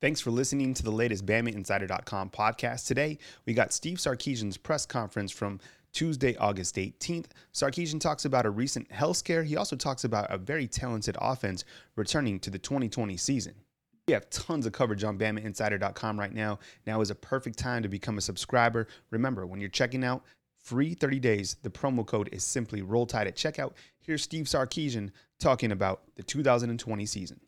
Thanks for listening to the latest BamaInsider.com podcast. Today, we got Steve Sarkisian's press conference from Tuesday, August 18th. Sarkisian talks about a recent health scare. He also talks about a very talented offense returning to the 2020 season. We have tons of coverage on BamaInsider.com right now. Now is a perfect time to become a subscriber. Remember, when you're checking out, free 30 days, the promo code is simply Roll Tide at checkout. Here's Steve Sarkisian talking about the 2020 season.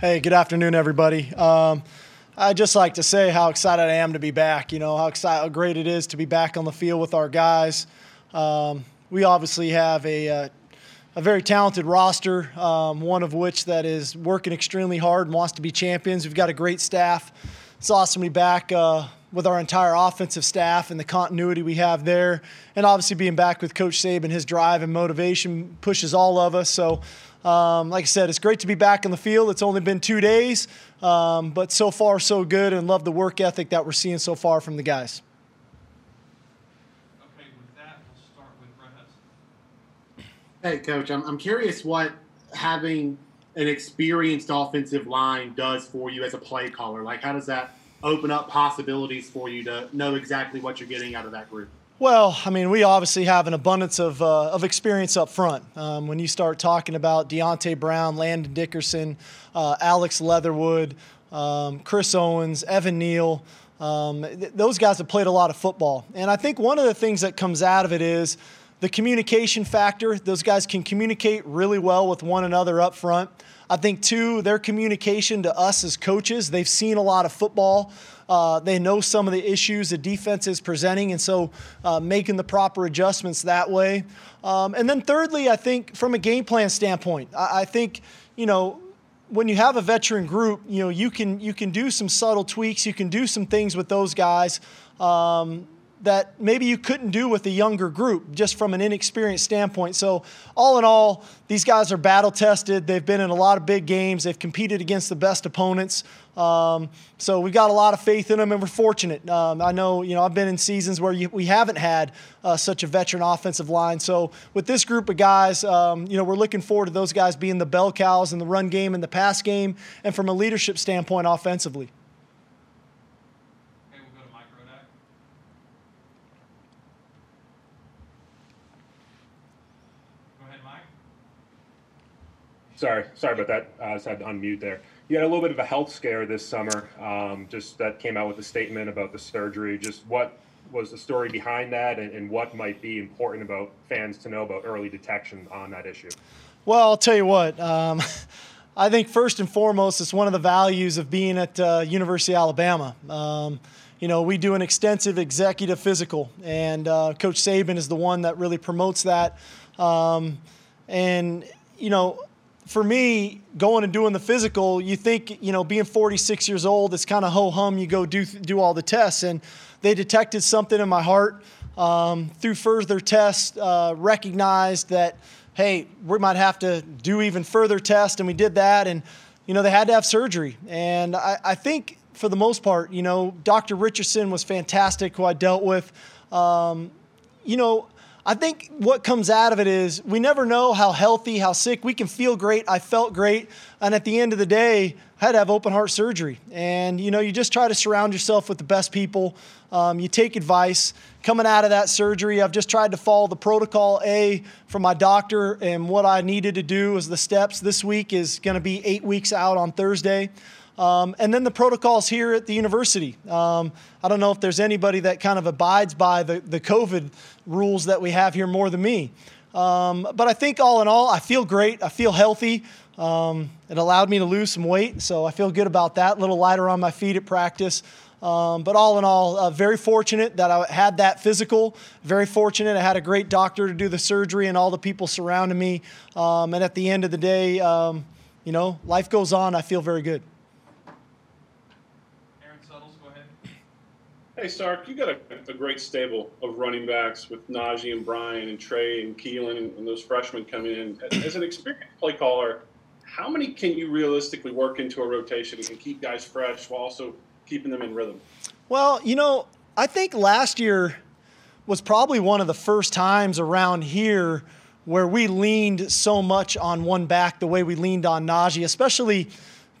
Hey, good afternoon, everybody. Um, I'd just like to say how excited I am to be back. You know, how, excited, how great it is to be back on the field with our guys. Um, we obviously have a, uh, a very talented roster, um, one of which that is working extremely hard and wants to be champions. We've got a great staff. It's awesome to be back uh, with our entire offensive staff and the continuity we have there. And obviously, being back with Coach Saban, his drive and motivation pushes all of us. So, um, like I said, it's great to be back in the field. It's only been two days, um, but so far so good, and love the work ethic that we're seeing so far from the guys. Okay, with that, we'll start with Brett Hudson. Hey, coach, I'm, I'm curious what having an experienced offensive line does for you as a play caller. Like, how does that open up possibilities for you to know exactly what you're getting out of that group? Well, I mean, we obviously have an abundance of, uh, of experience up front. Um, when you start talking about Deonte Brown, Landon Dickerson, uh, Alex Leatherwood, um, Chris Owens, Evan Neal, um, th- those guys have played a lot of football. And I think one of the things that comes out of it is the communication factor. Those guys can communicate really well with one another up front. I think, too, their communication to us as coaches, they've seen a lot of football. Uh, they know some of the issues the defense is presenting, and so uh, making the proper adjustments that way. Um, and then, thirdly, I think from a game plan standpoint, I, I think, you know, when you have a veteran group, you know, you can you can do some subtle tweaks, you can do some things with those guys. Um, that maybe you couldn't do with a younger group just from an inexperienced standpoint. So, all in all, these guys are battle tested. They've been in a lot of big games, they've competed against the best opponents. Um, so, we've got a lot of faith in them, and we're fortunate. Um, I know, you know, I've been in seasons where you, we haven't had uh, such a veteran offensive line. So, with this group of guys, um, you know, we're looking forward to those guys being the bell cows in the run game and the pass game, and from a leadership standpoint, offensively. Okay, we'll go to Mike Rodak. Go ahead, Mike. Sorry, sorry about that. I just had to unmute there. You had a little bit of a health scare this summer. Um, just that came out with a statement about the surgery. Just what was the story behind that, and, and what might be important about fans to know about early detection on that issue? Well, I'll tell you what. Um, I think first and foremost, it's one of the values of being at uh, University of Alabama. Um, you know, we do an extensive executive physical, and uh, Coach Saban is the one that really promotes that. Um, and you know, for me, going and doing the physical, you think, you know, being 46 years old, it's kind of ho hum. You go do do all the tests, and they detected something in my heart. Um, through further tests, uh, recognized that, hey, we might have to do even further tests, and we did that, and you know, they had to have surgery. And I, I think, for the most part, you know, Dr. Richardson was fantastic, who I dealt with. Um, you know, I think what comes out of it is we never know how healthy, how sick. We can feel great. I felt great. And at the end of the day, I had to have open heart surgery. And, you know, you just try to surround yourself with the best people. Um, you take advice. Coming out of that surgery, I've just tried to follow the protocol A from my doctor and what I needed to do as the steps. This week is going to be eight weeks out on Thursday. Um, and then the protocols here at the university. Um, I don't know if there's anybody that kind of abides by the, the COVID rules that we have here more than me. Um, but I think all in all, I feel great. I feel healthy. Um, it allowed me to lose some weight, so I feel good about that. A little lighter on my feet at practice. Um, but all in all, uh, very fortunate that I had that physical. Very fortunate I had a great doctor to do the surgery and all the people surrounding me. Um, and at the end of the day, um, you know, life goes on. I feel very good. Aaron Suttles, go ahead. Hey, Sark, you got a, a great stable of running backs with Najee and Brian and Trey and Keilan and, and those freshmen coming in. As an experienced play caller, how many can you realistically work into a rotation and keep guys fresh while also keeping them in rhythm? Well, you know, I think last year was probably one of the first times around here where we leaned so much on one back the way we leaned on Najee, especially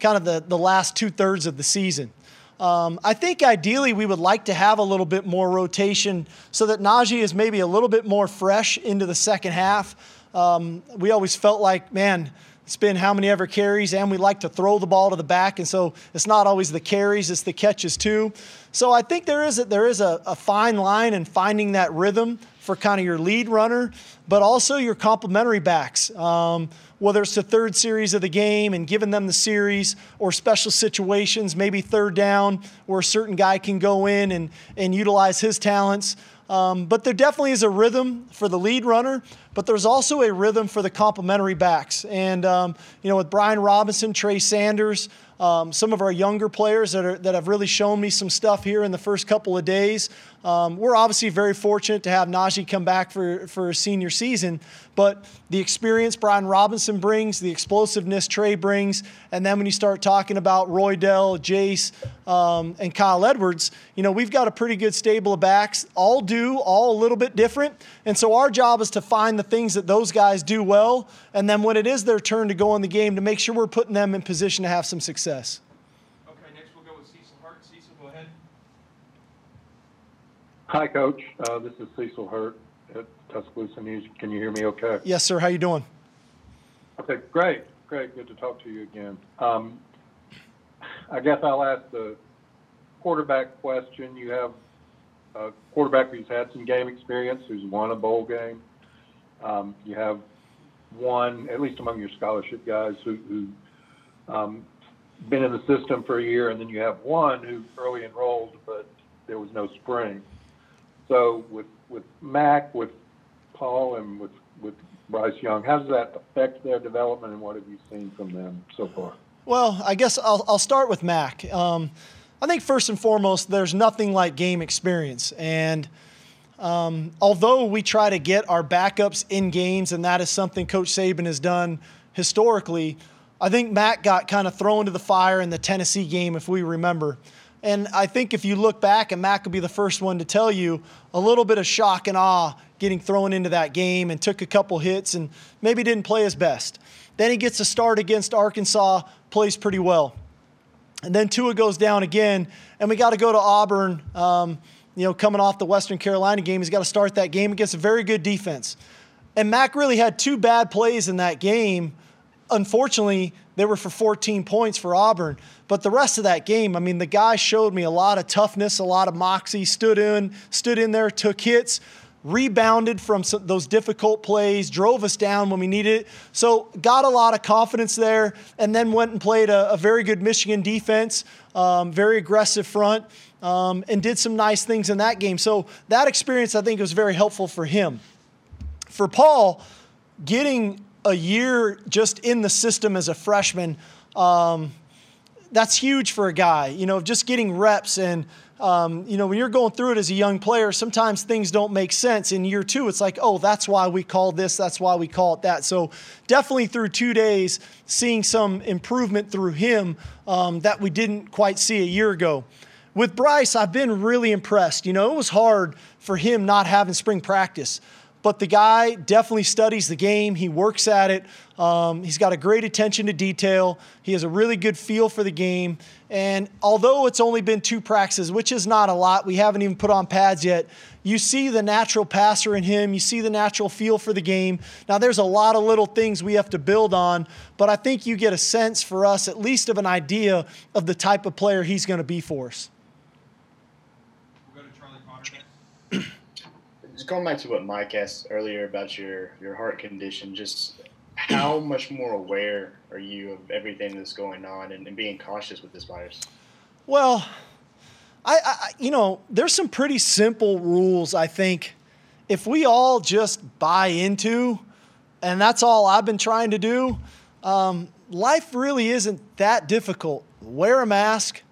kind of the, the last two thirds of the season. Um, I think ideally we would like to have a little bit more rotation so that Najee is maybe a little bit more fresh into the second half. Um, we always felt like, man, it's been how many ever carries, and we like to throw the ball to the back, and so it's not always the carries, it's the catches too. So I think there is a, there is a, a fine line in finding that rhythm for kind of your lead runner, but also your complementary backs. Um, whether it's the third series of the game and giving them the series or special situations, maybe third down where a certain guy can go in and, and utilize his talents. Um, but there definitely is a rhythm for the lead runner, but there's also a rhythm for the complementary backs. And, um, you know, with Brian Robinson, Trey Sanders, um, some of our younger players that, are, that have really shown me some stuff here in the first couple of days. Um, we're obviously very fortunate to have Najee come back for, for a senior season, but the experience Brian Robinson brings, the explosiveness Trey brings, and then when you start talking about Roydell, Jase, um, and Kyle Edwards, you know, we've got a pretty good stable of backs, all do, all a little bit different. And so our job is to find the things that those guys do well, and then when it is their turn to go in the game, to make sure we're putting them in position to have some success. Okay, next we'll go with Cecil Hurt. Cecil, go ahead. Hi, Coach. Uh, this is Cecil Hurt at Tuscaloosa News. Can you hear me okay? Yes, sir. How you doing? Okay, great. Great. Good to talk to you again. Um, I guess I'll ask the quarterback question. You have a quarterback who's had some game experience, who's won a bowl game. Um, you have one, at least among your scholarship guys, who, who um, been in the system for a year, and then you have one who early enrolled, but there was no spring. So with with Mac, with Paul, and with with Bryce Young, how does that affect their development, and what have you seen from them so far? Well, I guess I'll, I'll start with Mac. Um, I think first and foremost, there's nothing like game experience. And um, although we try to get our backups in games, and that is something Coach Saban has done historically, I think Mac got kind of thrown to the fire in the Tennessee game, if we remember. And I think if you look back, and Mac will be the first one to tell you, a little bit of shock and awe getting thrown into that game and took a couple hits and maybe didn't play his best. Then he gets a start against Arkansas, plays pretty well. And then Tua goes down again, and we got to go to Auburn. Um, you know, coming off the Western Carolina game, he's got to start that game against a very good defense. And Mac really had two bad plays in that game. Unfortunately, they were for 14 points for Auburn. But the rest of that game, I mean, the guy showed me a lot of toughness, a lot of moxie, stood in, stood in there, took hits, rebounded from some, those difficult plays, drove us down when we needed it. So got a lot of confidence there, and then went and played a, a very good Michigan defense, um, very aggressive front, um, and did some nice things in that game. So that experience, I think, was very helpful for him. For Paul, getting a year just in the system as a freshman, um, that's huge for a guy. You know, just getting reps and um, you know, when you're going through it as a young player, sometimes things don't make sense. In year two, it's like, oh, that's why we call this, that's why we call it that. So, definitely through two days, seeing some improvement through him um, that we didn't quite see a year ago. With Bryce, I've been really impressed. You know, it was hard for him not having spring practice but the guy definitely studies the game. He works at it. Um, he's got a great attention to detail. He has a really good feel for the game. And although it's only been two practices, which is not a lot, we haven't even put on pads yet. You see the natural passer in him. You see the natural feel for the game. Now, there's a lot of little things we have to build on, but I think you get a sense for us, at least of an idea of the type of player he's going to be for us. We'll go to Charlie Potter next. just going back to what Mike asked earlier about your your heart condition, just how much more aware are you of everything that's going on and, and being cautious with this virus? Well, I, I, you know, there's some pretty simple rules. I think if we all just buy into, and that's all I've been trying to do, um, life really isn't that difficult. Wear a mask,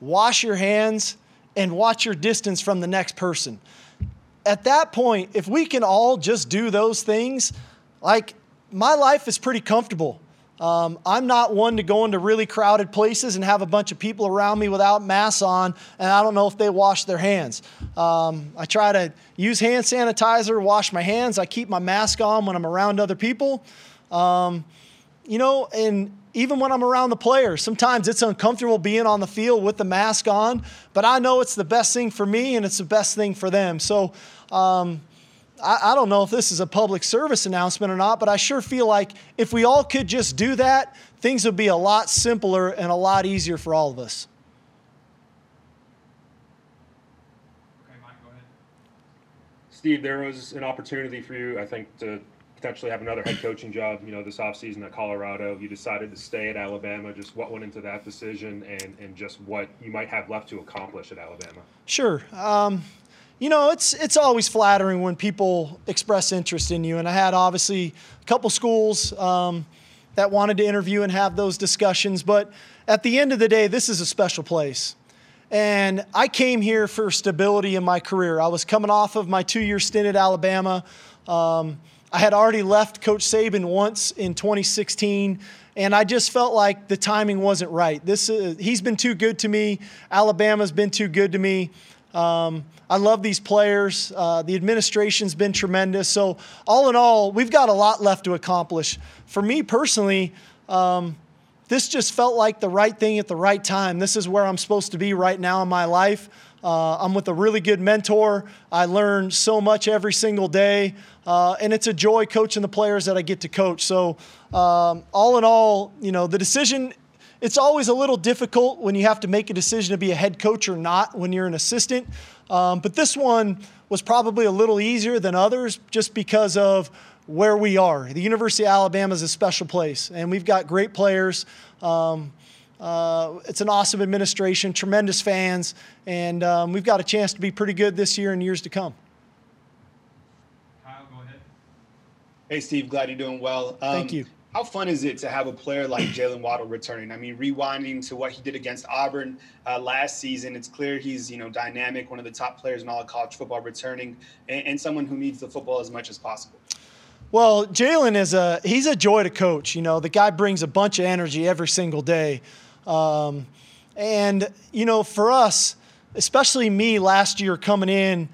wash your hands, and watch your distance from the next person. At that point, if we can all just do those things, like my life is pretty comfortable. Um, I'm not one to go into really crowded places and have a bunch of people around me without masks on, and I don't know if they wash their hands. Um, I try to use hand sanitizer, wash my hands. I keep my mask on when I'm around other people. Um, you know, and even when I'm around the players. Sometimes it's uncomfortable being on the field with the mask on, but I know it's the best thing for me and it's the best thing for them. So um, I, I don't know if this is a public service announcement or not, but I sure feel like if we all could just do that, things would be a lot simpler and a lot easier for all of us. Okay, Mike, go ahead. Steve, there was an opportunity for you, I think, to potentially have another head coaching job, you know, this offseason at Colorado. You decided to stay at Alabama. Just what went into that decision and, and just what you might have left to accomplish at Alabama? Sure. Um, you know, it's it's always flattering when people express interest in you, and I had obviously a couple schools um, that wanted to interview and have those discussions. But at the end of the day, this is a special place, and I came here for stability in my career. I was coming off of my two-year stint at Alabama. Um, I had already left Coach Saban once in 2016, and I just felt like the timing wasn't right. This uh, he's been too good to me. Alabama's been too good to me. Um, I love these players. Uh, the administration's been tremendous. So, all in all, we've got a lot left to accomplish. For me personally, um, this just felt like the right thing at the right time. This is where I'm supposed to be right now in my life. Uh, I'm with a really good mentor. I learn so much every single day, uh, and it's a joy coaching the players that I get to coach. So, um, all in all, you know, the decision it's always a little difficult when you have to make a decision to be a head coach or not when you're an assistant. Um, but this one was probably a little easier than others just because of where we are. The University of Alabama is a special place, and we've got great players. Um, uh, it's an awesome administration, tremendous fans, and um, we've got a chance to be pretty good this year and years to come. Kyle, go ahead. Hey, Steve, glad you're doing well. Um, Thank you. How fun is it to have a player like Jaylen Waddle returning? I mean, rewinding to what he did against Auburn uh, last season, it's clear he's you know dynamic, one of the top players in all of college football, returning, and, and someone who needs the football as much as possible. Well, Jaylen is a he's a joy to coach. You know, the guy brings a bunch of energy every single day, um, and you know, for us, especially me last year coming in,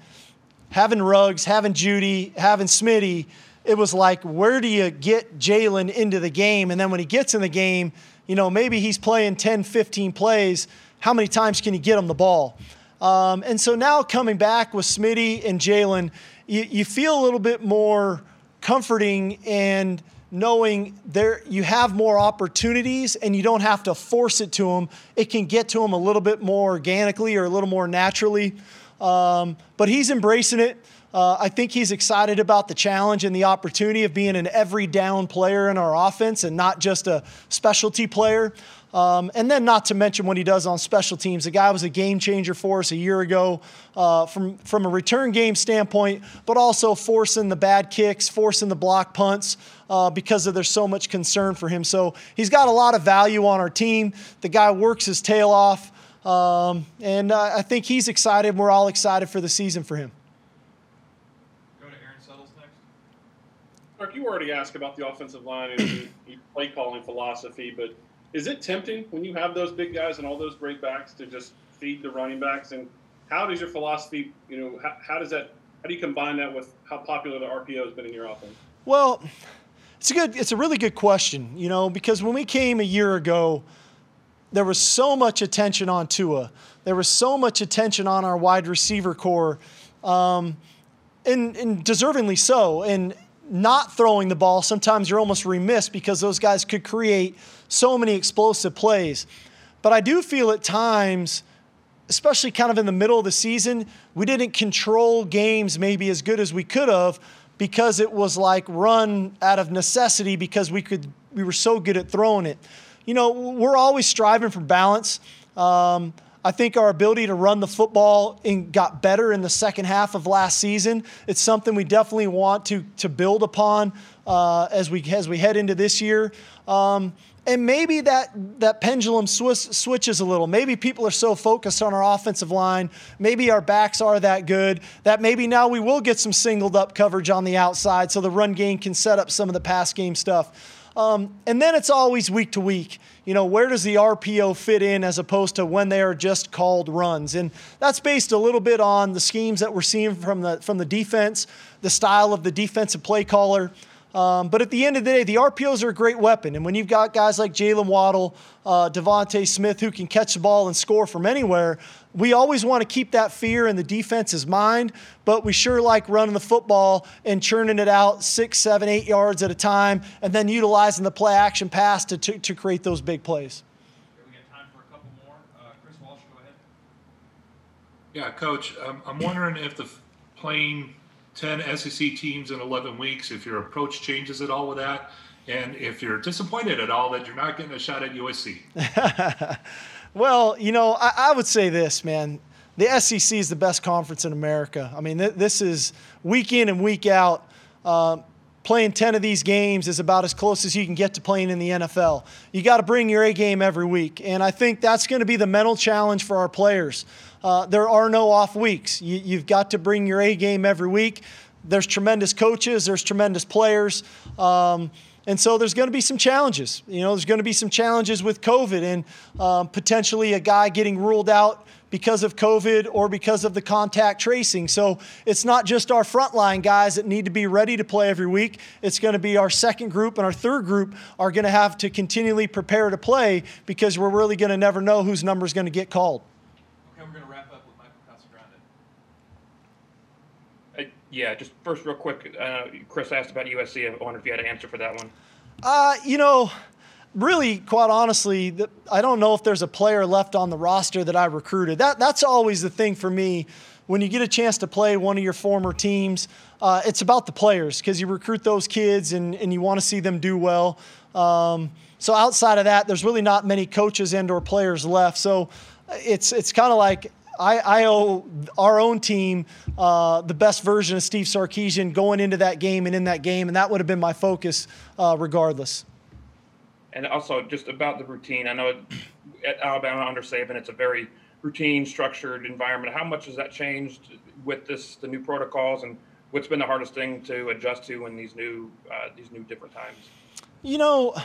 having Ruggs, having Jeudy, having Smitty it was like, where do you get Jaylen into the game? And then when he gets in the game, you know, maybe he's playing 10, 15 plays. How many times can you get him the ball? Um, and so now coming back with Smitty and Jaylen, you, you feel a little bit more comforting and knowing there you have more opportunities and you don't have to force it to them. It can get to them a little bit more organically or a little more naturally. Um, but he's embracing it. Uh, I think he's excited about the challenge and the opportunity of being an every down player in our offense and not just a specialty player. Um, and then, not to mention what he does on special teams. The guy was a game changer for us a year ago uh, from, from a return game standpoint, but also forcing the bad kicks, forcing the block punts uh, because of there's so much concern for him. So he's got a lot of value on our team. The guy works his tail off. Um, and uh, I think he's excited. We're all excited for the season for him. Go to Aaron Suttles next. Mark, you already asked about the offensive line and the play calling philosophy, but is it tempting when you have those big guys and all those great backs to just feed the running backs? And how does your philosophy, you know, how, how does that, how do you combine that with how popular the RPO has been in your offense? Well, it's a good. It's a really good question. You know, because when we came a year ago, there was so much attention on Tua. There was so much attention on our wide receiver corps, um, and, and deservingly so. And not throwing the ball, sometimes you're almost remiss because those guys could create so many explosive plays. But I do feel at times, especially kind of in the middle of the season, we didn't control games maybe as good as we could have because it was like run out of necessity because we could we were so good at throwing it. You know, we're always striving for balance. Um, I think our ability to run the football in, got better in the second half of last season. It's something we definitely want to to build upon uh, as we as we head into this year. Um, and maybe that that pendulum swiss, switches a little. Maybe people are so focused on our offensive line. Maybe our backs are that good that maybe now we will get some singled up coverage on the outside, so the run game can set up some of the pass game stuff. Um, and then it's always week to week. You know, where does the RPO fit in as opposed to when they are just called runs? And that's based a little bit on the schemes that we're seeing from the from the defense, the style of the defensive play caller. Um, but at the end of the day, the RPOs are a great weapon. And when you've got guys like Jaylen Waddle, uh, DeVonta Smith who can catch the ball and score from anywhere, we always want to keep that fear in the defense's mind. But we sure like running the football and churning it out six, seven, eight yards at a time, and then utilizing the play action pass to, to, to create those big plays. We got time for a couple more. Uh, Chris Walsh, go ahead. Yeah, Coach, um, I'm wondering if the playing 10 SEC teams in 11 weeks, if your approach changes at all with that, and if you're disappointed at all that you're not getting a shot at USC. well, you know, I, I, would say this, man. The SEC is the best conference in America. I mean, th- this is week in and week out. Uh, playing 10 of these games is about as close as you can get to playing in the NFL. You got to bring your A game every week. And I think that's going to be the mental challenge for our players. Uh, there are no off weeks. You, you've got to bring your A game every week. There's tremendous coaches, there's tremendous players. Um, and so there's going to be some challenges. You know, there's going to be some challenges with COVID and um, potentially a guy getting ruled out because of COVID or because of the contact tracing. So it's not just our frontline guys that need to be ready to play every week. It's going to be our second group and our third group are going to have to continually prepare to play because we're really going to never know whose number is going to get called. Okay, we're going to wrap up with Michael Casagrande. Uh, yeah, just first, real quick. Uh, Chris asked about USC. I wonder if you had an answer for that one. Uh, you know, really, quite honestly, I don't know if there's a player left on the roster that I recruited. That that's always the thing for me. When you get a chance to play one of your former teams, uh, it's about the players because you recruit those kids and, and you want to see them do well. Um, so outside of that, there's really not many coaches and or players left. So it's it's kind of like I, I, owe our own team uh, the best version of Steve Sarkisian going into that game and in that game, and that would have been my focus uh, regardless. And also, just about the routine, I know at Alabama under Saban, it's a very routine, structured environment. How much has that changed with this, the new protocols, and what's been the hardest thing to adjust to in these new, uh, these new different times? You know.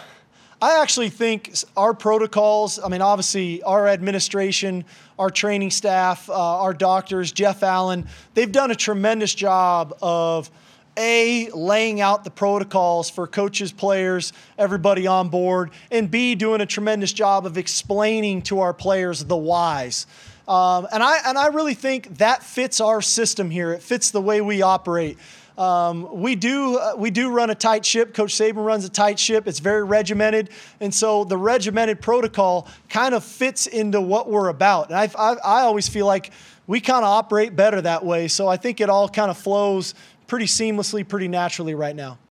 I actually think our protocols, I mean, obviously, our administration, our training staff, uh, our doctors, Jeff Allen, they've done a tremendous job of. A, laying out the protocols for coaches, players, everybody on board, and B, doing a tremendous job of explaining to our players the whys. Um, and, I, and I really think that fits our system here. It fits the way we operate. Um, we do uh, we do run a tight ship. Coach Saban runs a tight ship. It's very regimented, and so the regimented protocol kind of fits into what we're about. And I, I, I always feel like we kind of operate better that way. So I think it all kind of flows pretty seamlessly, pretty naturally right now.